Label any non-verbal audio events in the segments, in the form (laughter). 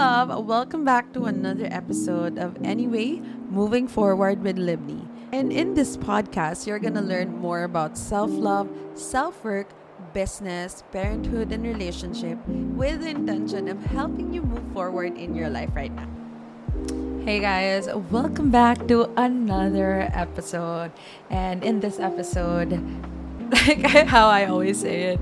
love. Welcome back to another episode of Anyway, Moving Forward with Libni. And in this podcast, you're going to learn more about self love, self work, business, parenthood, and relationship with the intention of helping you move forward in your life right now. Hey guys, welcome back to another episode. And in this episode, (laughs) like how I always say it,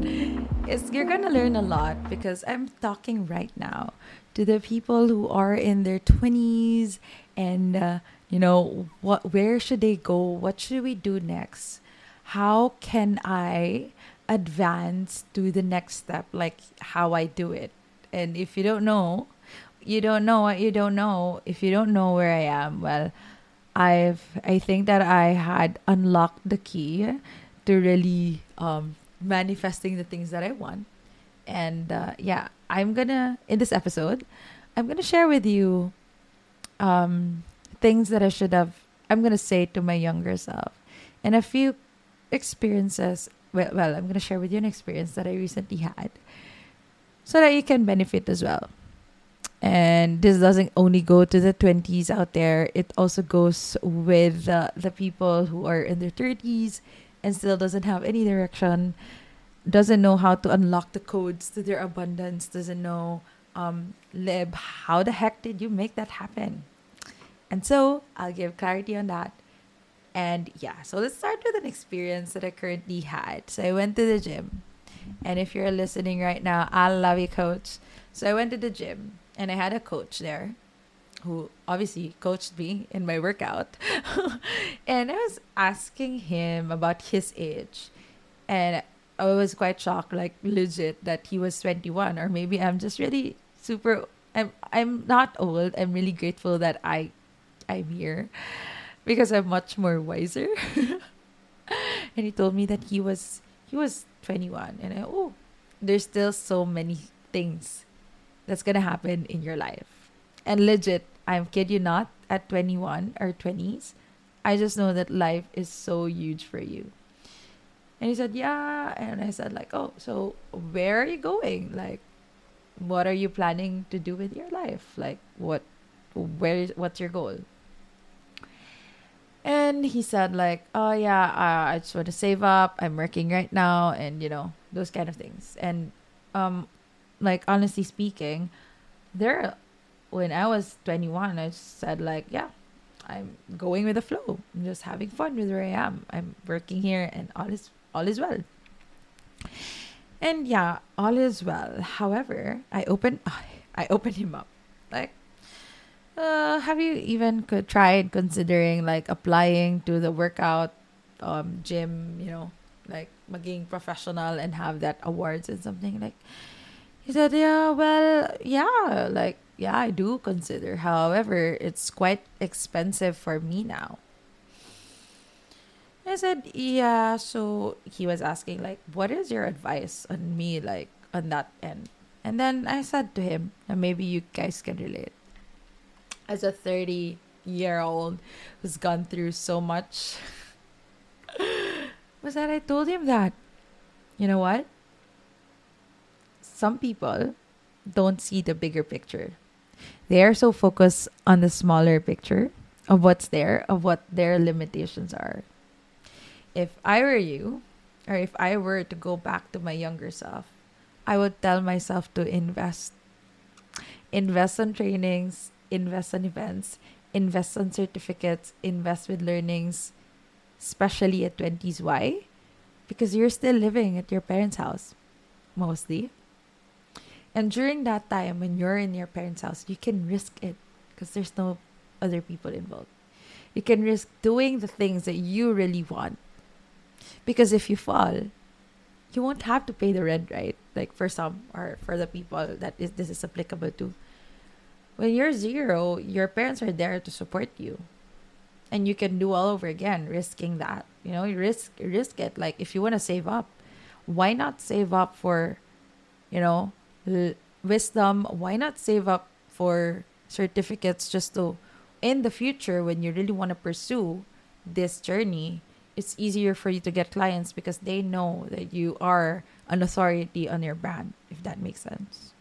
is you're gonna learn a lot because I'm talking right now to the people who are in their 20s and uh, you know what where should they go? What should we do next? How can i advance to the next step like how i do it? And if you don't know you don't know what you don't know. If you don't know where i am well i've i think that i had unlocked the key to really um manifesting the things that i want. And uh, yeah i'm gonna in this episode i'm gonna share with you um things that I should have I'm gonna say to my younger self, and a few experiences. Well, well, I'm gonna share with you an experience that I recently had, so that you can benefit as well. And this doesn't only go to the 20s out there; it also goes with uh, the people who are in their 30s and still doesn't have any direction, doesn't know how to unlock the codes to their abundance, doesn't know um, Lib, how the heck did you make that happen? And so I'll give clarity on that. And yeah, so let's start with an experience that I currently had. So I went to the gym. And if you're listening right now, I love you, coach. So I went to the gym and I had a coach there who obviously coached me in my workout. (laughs) and I was asking him about his age. And I was quite shocked, like legit, that he was 21. Or maybe I'm just really super. I'm, I'm not old. I'm really grateful that I I'm here because I'm much more wiser. (laughs) and he told me that he was he was 21 and I oh there's still so many things that's to happen in your life. And legit, I'm kid you not at 21 or 20s, I just know that life is so huge for you. And he said, "Yeah." And I said like, "Oh, so where are you going? Like what are you planning to do with your life? Like what where is what's your goal?" And he said like, "Oh yeah, uh, I just want to save up. I'm working right now, and you know those kind of things." And um, like honestly speaking, there, when I was 21, I said like, "Yeah, I'm going with the flow. I'm just having fun with where I am. I'm working here, and all is all is well." And yeah, all is well. However, I open (laughs) I open him up. Like uh, have you even tried considering like applying to the workout um gym, you know, like maging professional and have that awards and something like he said, Yeah, well, yeah, like yeah, I do consider. However, it's quite expensive for me now. I said, Yeah, so he was asking like, what is your advice on me like on that end? And then I said to him, and maybe you guys can relate as a 30 year old who's gone through so much (laughs) was that I told him that, you know what? Some people don't see the bigger picture. They are so focused on the smaller picture of what's there, of what their limitations are. If I were you, or if I were to go back to my younger self, I would tell myself to invest. Invest on trainings, invest on events, invest on certificates, invest with learnings, especially at 20s. Why? Because you're still living at your parents' house, mostly. And during that time, when you're in your parents' house, you can risk it because there's no other people involved. You can risk doing the things that you really want. Because if you fall, you won't have to pay the rent, right? Like for some or for the people that is this is applicable to when you're zero, your parents are there to support you. And you can do all over again, risking that. You know, you risk risk it. Like if you want to save up, why not save up for, you know, l- wisdom? Why not save up for certificates just to, in the future, when you really want to pursue this journey, it's easier for you to get clients because they know that you are an authority on your brand, if that makes sense.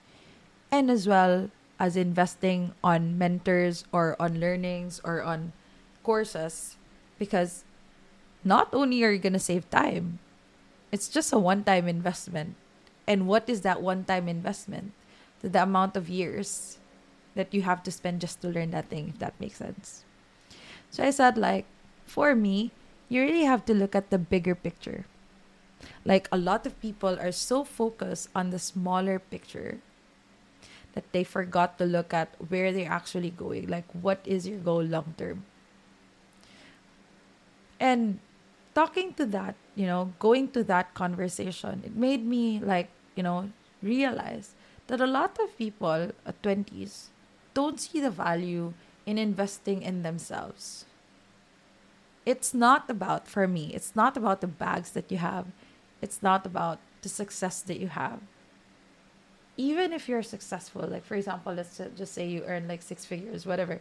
And as well, as investing on mentors or on learnings or on courses because not only are you going to save time, it's just a one time investment. And what is that one time investment? The, the amount of years that you have to spend just to learn that thing, if that makes sense. So I said, like, for me, you really have to look at the bigger picture. Like, a lot of people are so focused on the smaller picture that they forgot to look at where they're actually going. Like, what is your goal long term? And talking to that, you know, going to that conversation, it made me like, you know, realize that a lot of people uh, at 20s don't see the value in investing in themselves. It's not about, for me, it's not about the bags that you have. It's not about the success that you have. Even if you're successful, like for example, let's just say you earn like six figures, whatever,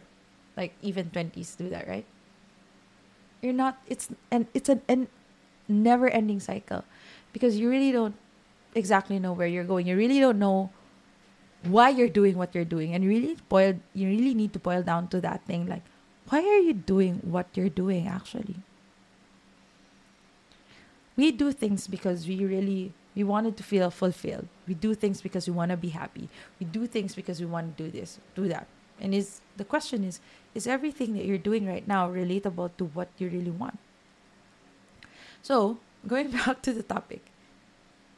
like even 20s do that, right? You're not, it's, and it's an, an never ending cycle because you really don't exactly know where you're going. You really don't know why you're doing what you're doing and really boil you really need to boil down to that thing like why are you doing what you're doing actually? We do things because we really we wanted to feel fulfilled. We do things because we want to be happy. We do things because we want to do this do that. And is the question is is everything that you're doing right now relatable to what you really want? So going (laughs) back to the topic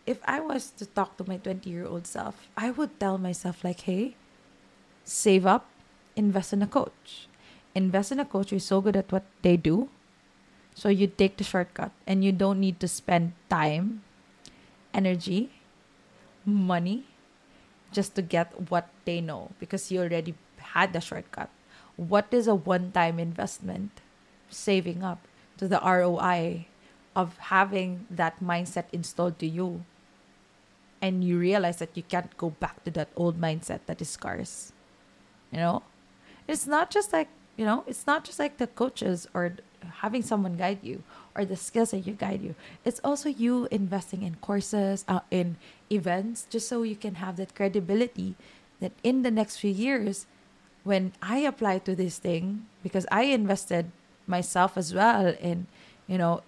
if I was to talk to my 20 year old self, I would tell myself, like, hey, save up, invest in a coach. Invest in a coach who's so good at what they do. So you take the shortcut and you don't need to spend time, energy, money just to get what they know because you already had the shortcut. What is a one time investment? Saving up to the ROI of having that mindset installed to you and you realize that you can't go back to that old mindset that is scarce. You know? It's not just like, you know, it's not just like the coaches or having someone guide you or the skills that you guide you. It's also you investing in courses, uh, in events, just so you can have that credibility that in the next few years, when I apply to this thing, because I invested myself as well in, you know,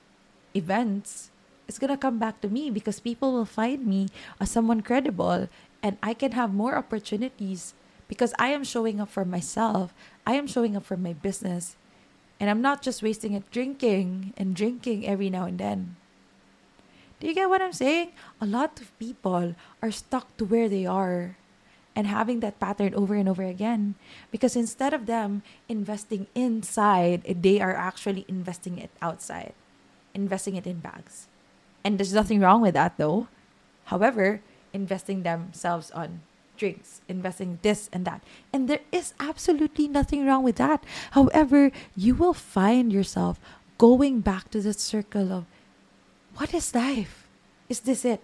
events it's to come back to me because people will find me as someone credible and I can have more opportunities because I am showing up for myself. I am showing up for my business. And I'm not just wasting it drinking and drinking every now and then. Do you get what I'm saying? A lot of people are stuck to where they are and having that pattern over and over again because instead of them investing inside, they are actually investing it outside, investing it in bags. And there's nothing wrong with that though. However, investing themselves on drinks, investing this and that. And there is absolutely nothing wrong with that. However, you will find yourself going back to the circle of what is life? Is this it?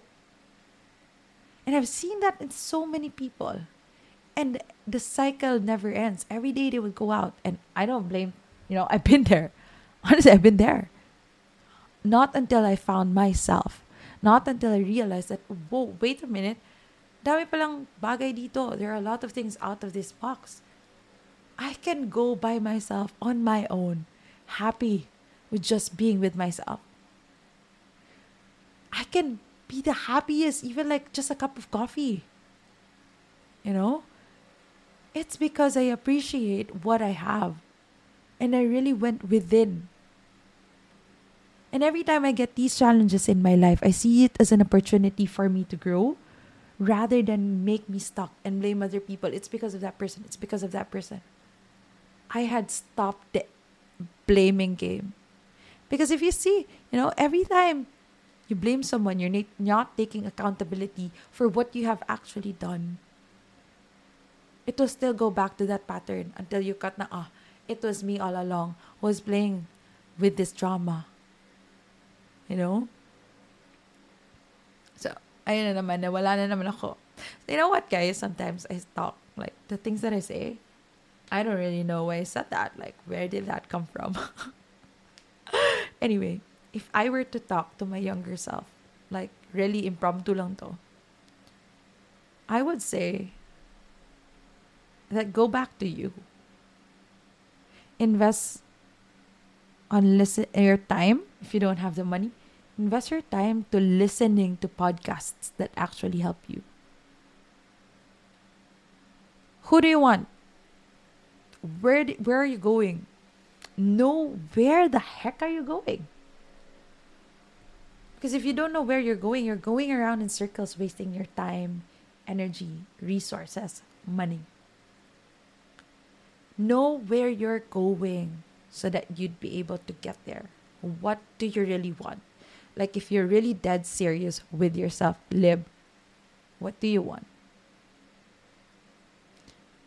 And I've seen that in so many people. And the cycle never ends. Every day they would go out. And I don't blame, you know, (laughs) I've been there. Honestly, I've been there. Not until I found myself. Not until I realized that, whoa, wait a minute. Dami palang bagay dito. There are a lot of things out of this box. I can go by myself on my own, happy with just being with myself. I can be the happiest, even like just a cup of coffee. You know? It's because I appreciate what I have. And I really went within and every time I get these challenges in my life, I see it as an opportunity for me to grow rather than make me stuck and blame other people. It's because of that person. It's because of that person. I had stopped the blaming game. Because if you see, you know, every time you blame someone, you're not taking accountability for what you have actually done. It will still go back to that pattern until you cut na, ah, it was me all along who was playing with this drama You know? Ayun na naman, na naman ako. You know what, guys? Sometimes I talk, like, the things that I say, I don't really know why I said that. Like, where did that come from? (laughs) anyway, if I were to talk to my younger self, like, really impromptu lang to, I would say, that go back to you. Invest on listen your time if you don't have the money. Invest your time to listening to podcasts that actually help you. Who do you want? Where do, where are you going? Know where the heck are you going? Because if you don't know where you're going, you're going around in circles wasting your time, energy, resources, money. Know where you're going so that you'd be able to get there. What do you really want? Like if you're really dead serious with yourself, Lib, what do you want?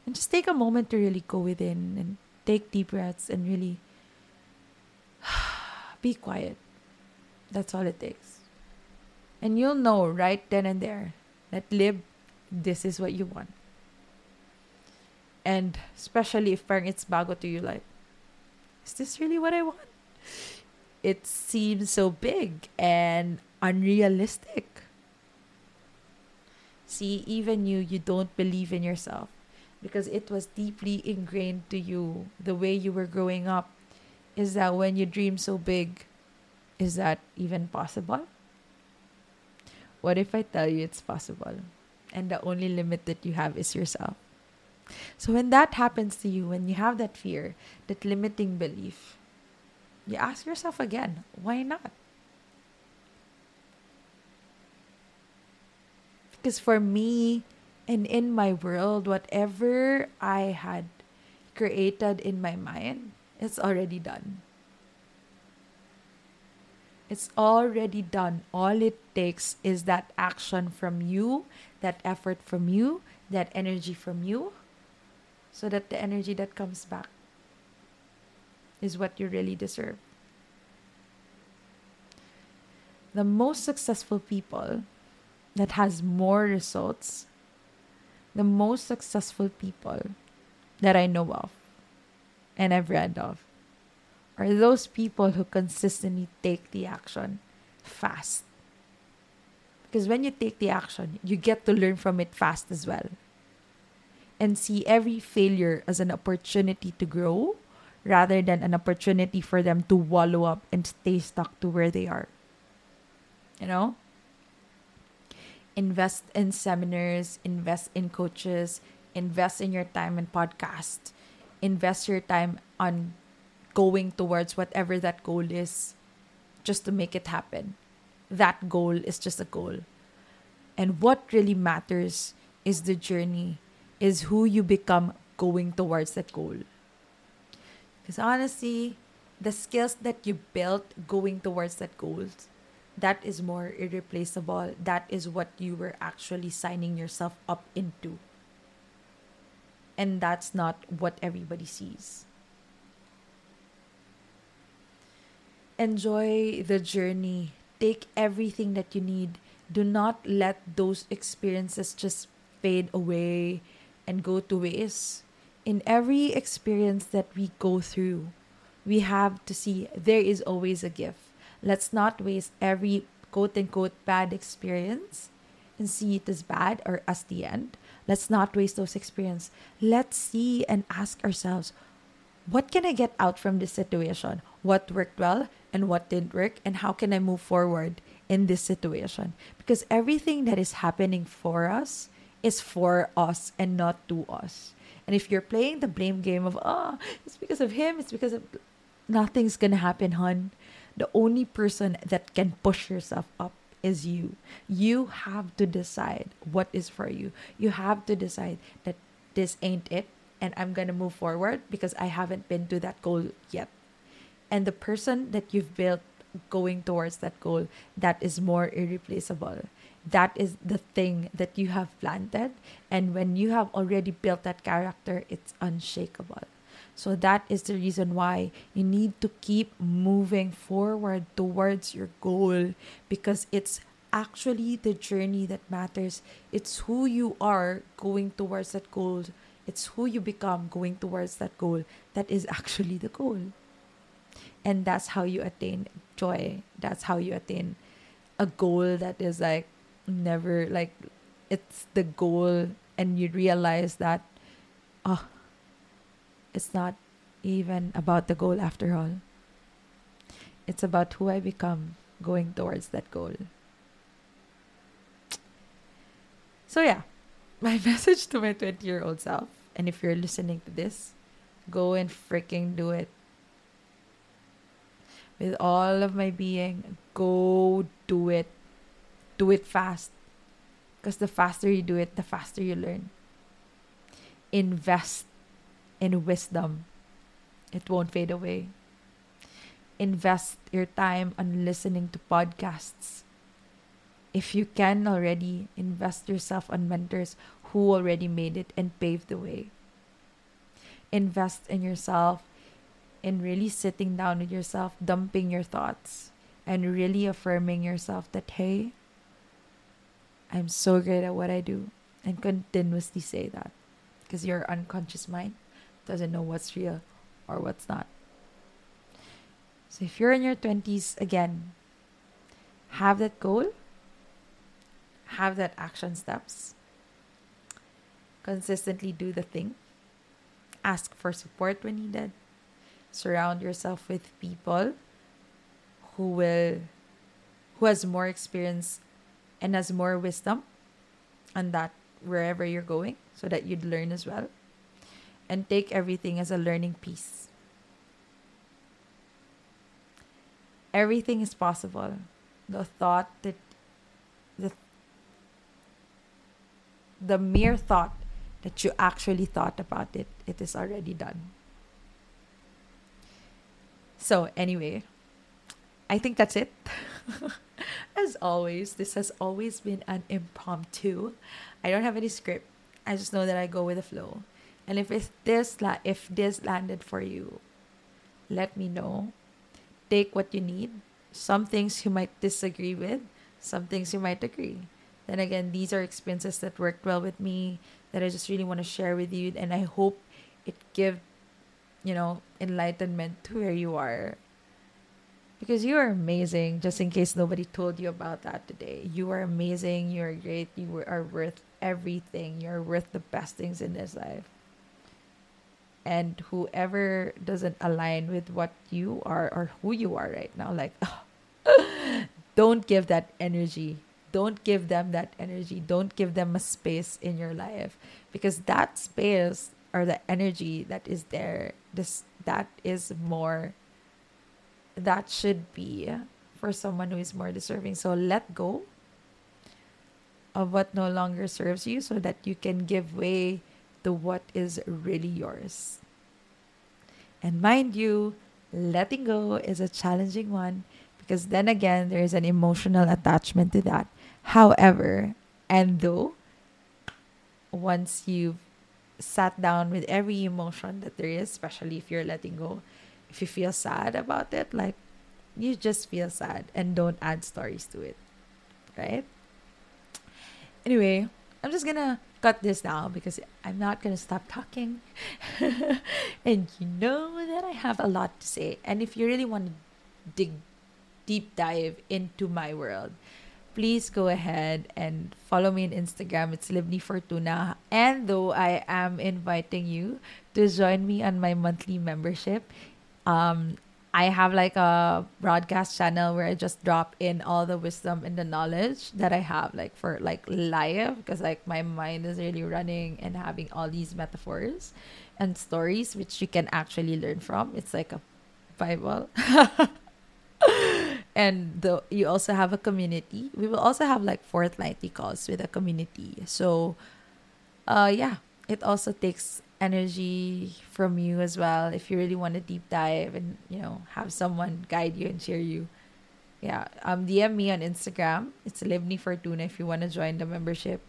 And just take a moment to really go within and take deep breaths and really (sighs) be quiet. That's all it takes. And you'll know right then and there that Lib, this is what you want. And especially if it's bago to you, like, is this really what I want? It seems so big and unrealistic. See, even you, you don't believe in yourself because it was deeply ingrained to you the way you were growing up. Is that when you dream so big, is that even possible? What if I tell you it's possible and the only limit that you have is yourself? So when that happens to you, when you have that fear, that limiting belief, you ask yourself again, why not? Because for me and in my world, whatever I had created in my mind, it's already done. It's already done. All it takes is that action from you, that effort from you, that energy from you, so that the energy that comes back is what you really deserve. The most successful people that has more results, the most successful people that I know of and I've read of are those people who consistently take the action fast. Because when you take the action, you get to learn from it fast as well and see every failure as an opportunity to grow rather than an opportunity for them to wallow up and stay stuck to where they are. You know? Invest in seminars, invest in coaches, invest in your time in podcast, invest your time on going towards whatever that goal is just to make it happen. That goal is just a goal. And what really matters is the journey is who you become going towards that goal. Because honestly, the skills that you built going towards that goal, that is more irreplaceable. That is what you were actually signing yourself up into. And that's not what everybody sees. Enjoy the journey. Take everything that you need. Do not let those experiences just fade away and go to waste. In every experience that we go through, we have to see there is always a gift. Let's not waste every quote unquote bad experience and see it as bad or as the end. Let's not waste those experiences. Let's see and ask ourselves, what can I get out from this situation? What worked well and what didn't work? And how can I move forward in this situation? Because everything that is happening for us is for us and not to us. And if you're playing the blame game of, oh, it's because of him, it's because of. Nothing's gonna happen, hun. The only person that can push yourself up is you. You have to decide what is for you. You have to decide that this ain't it and I'm gonna move forward because I haven't been to that goal yet. And the person that you've built going towards that goal, that is more irreplaceable that is the thing that you have planted. And when you have already built that character it's unshakable. So that is the reason why you need to keep moving forward towards your goal because it's actually the journey that matters. It's who you are going towards that goal. It's who you become going towards that goal. That is actually the goal. And that's how you attain joy. That's how you attain a goal that is like never like it's the goal and you realize that oh, it's not even about the goal after all. It's about who I become going towards that goal. So, yeah, (laughs) my message to my 20 year old self, and if you're listening to this, go and freaking do it. With all of my being, go do it. Do it fast. Because the faster you do it, the faster you learn. Invest in wisdom, it won't fade away. Invest your time on listening to podcasts. If you can already, invest yourself on mentors who already made it and paved the way. Invest in yourself in really sitting down with yourself, dumping your thoughts, and really affirming yourself that, hey, I'm so great at what I do. And continuously say that. Because your unconscious mind doesn't know what's real or what's not. So if you're in your 20s, again, have that goal, have that action steps, consistently do the thing, ask for support when needed, surround yourself with people who will who has more experience and has more wisdom on that wherever you're going so that you'd learn as well. And take everything as a learning piece. Everything is possible. The thought that the the mere thought that you actually thought about it it is already done. So anyway i think that's it (laughs) As always, this has always been an impromptu. I don't have any script. I just know that I go with the flow. And if it's this la- if this landed for you, let me know. Take what you need. Some things you might disagree with, some things you might agree. Then again, these are experiences that worked well with me that I just really want to share with you and I hope it give you know enlightenment to where you are because you are amazing just in case nobody told you about that today. You are amazing you are great you are worth everything. You're worth the best things in this life. And whoever doesn't align with what you are or who you are right now like (laughs) don't give that energy. Don't give them that energy. Don't give them a space in your life. Because that space or the energy that is there this that is more that should be for someone who is more deserving. So let go of what no longer serves you so that you can give way to what is really yours. And mind you, letting go is a challenging one because then again, there is an emotional attachment to that. However, and though, once you've sat down with every emotion that there is, especially if you're letting go, if you feel sad about it, like you just feel sad and don't add stories to it. Right? Anyway, I'm just gonna cut this now because I'm not gonna stop talking. (laughs) and you know that I have a lot to say. And if you really want to dig deep dive into my world, please go ahead and follow me on Instagram. It's Libni Fortuna. And though I am inviting you to join me on my monthly membership, um, I have like a broadcast channel where I just drop in all the wisdom and the knowledge that I have, like for like live, because like my mind is really running and having all these metaphors and stories which you can actually learn from. It's like a Bible. (laughs) and the you also have a community. We will also have like fourth fortnightly calls with a community. So, uh, yeah, it also takes energy from you as well. If you really want to deep dive and you know have someone guide you and cheer you. Yeah. Um dm me on instagram. It's libni fortuna if you want to join the membership.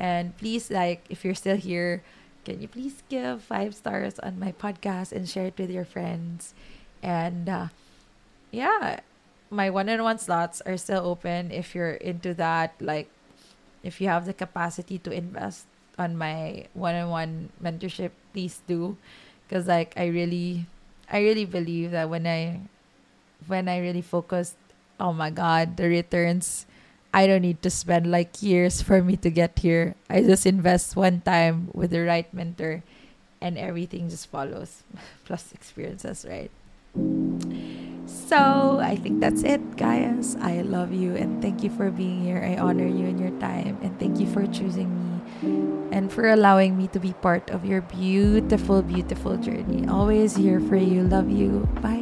And please like if you're still here can you please give five stars on my podcast and share it with your friends? And uh, yeah. My one-on-one slots are still open if you're into that. Like if you have the capacity to invest on my one-on-one mentorship, please do, because like I really, I really believe that when I, when I really focus, oh my God, the returns. I don't need to spend like years (laughs) for me to get here. I just invest one time with the right mentor and everything just follows (laughs) plus experiences, right? So I think that's it, guys. I love you and thank you for being here. I honor you and your time and thank you for choosing me and for allowing me to be part of your beautiful, beautiful journey. Always here for you. Love you. Bye.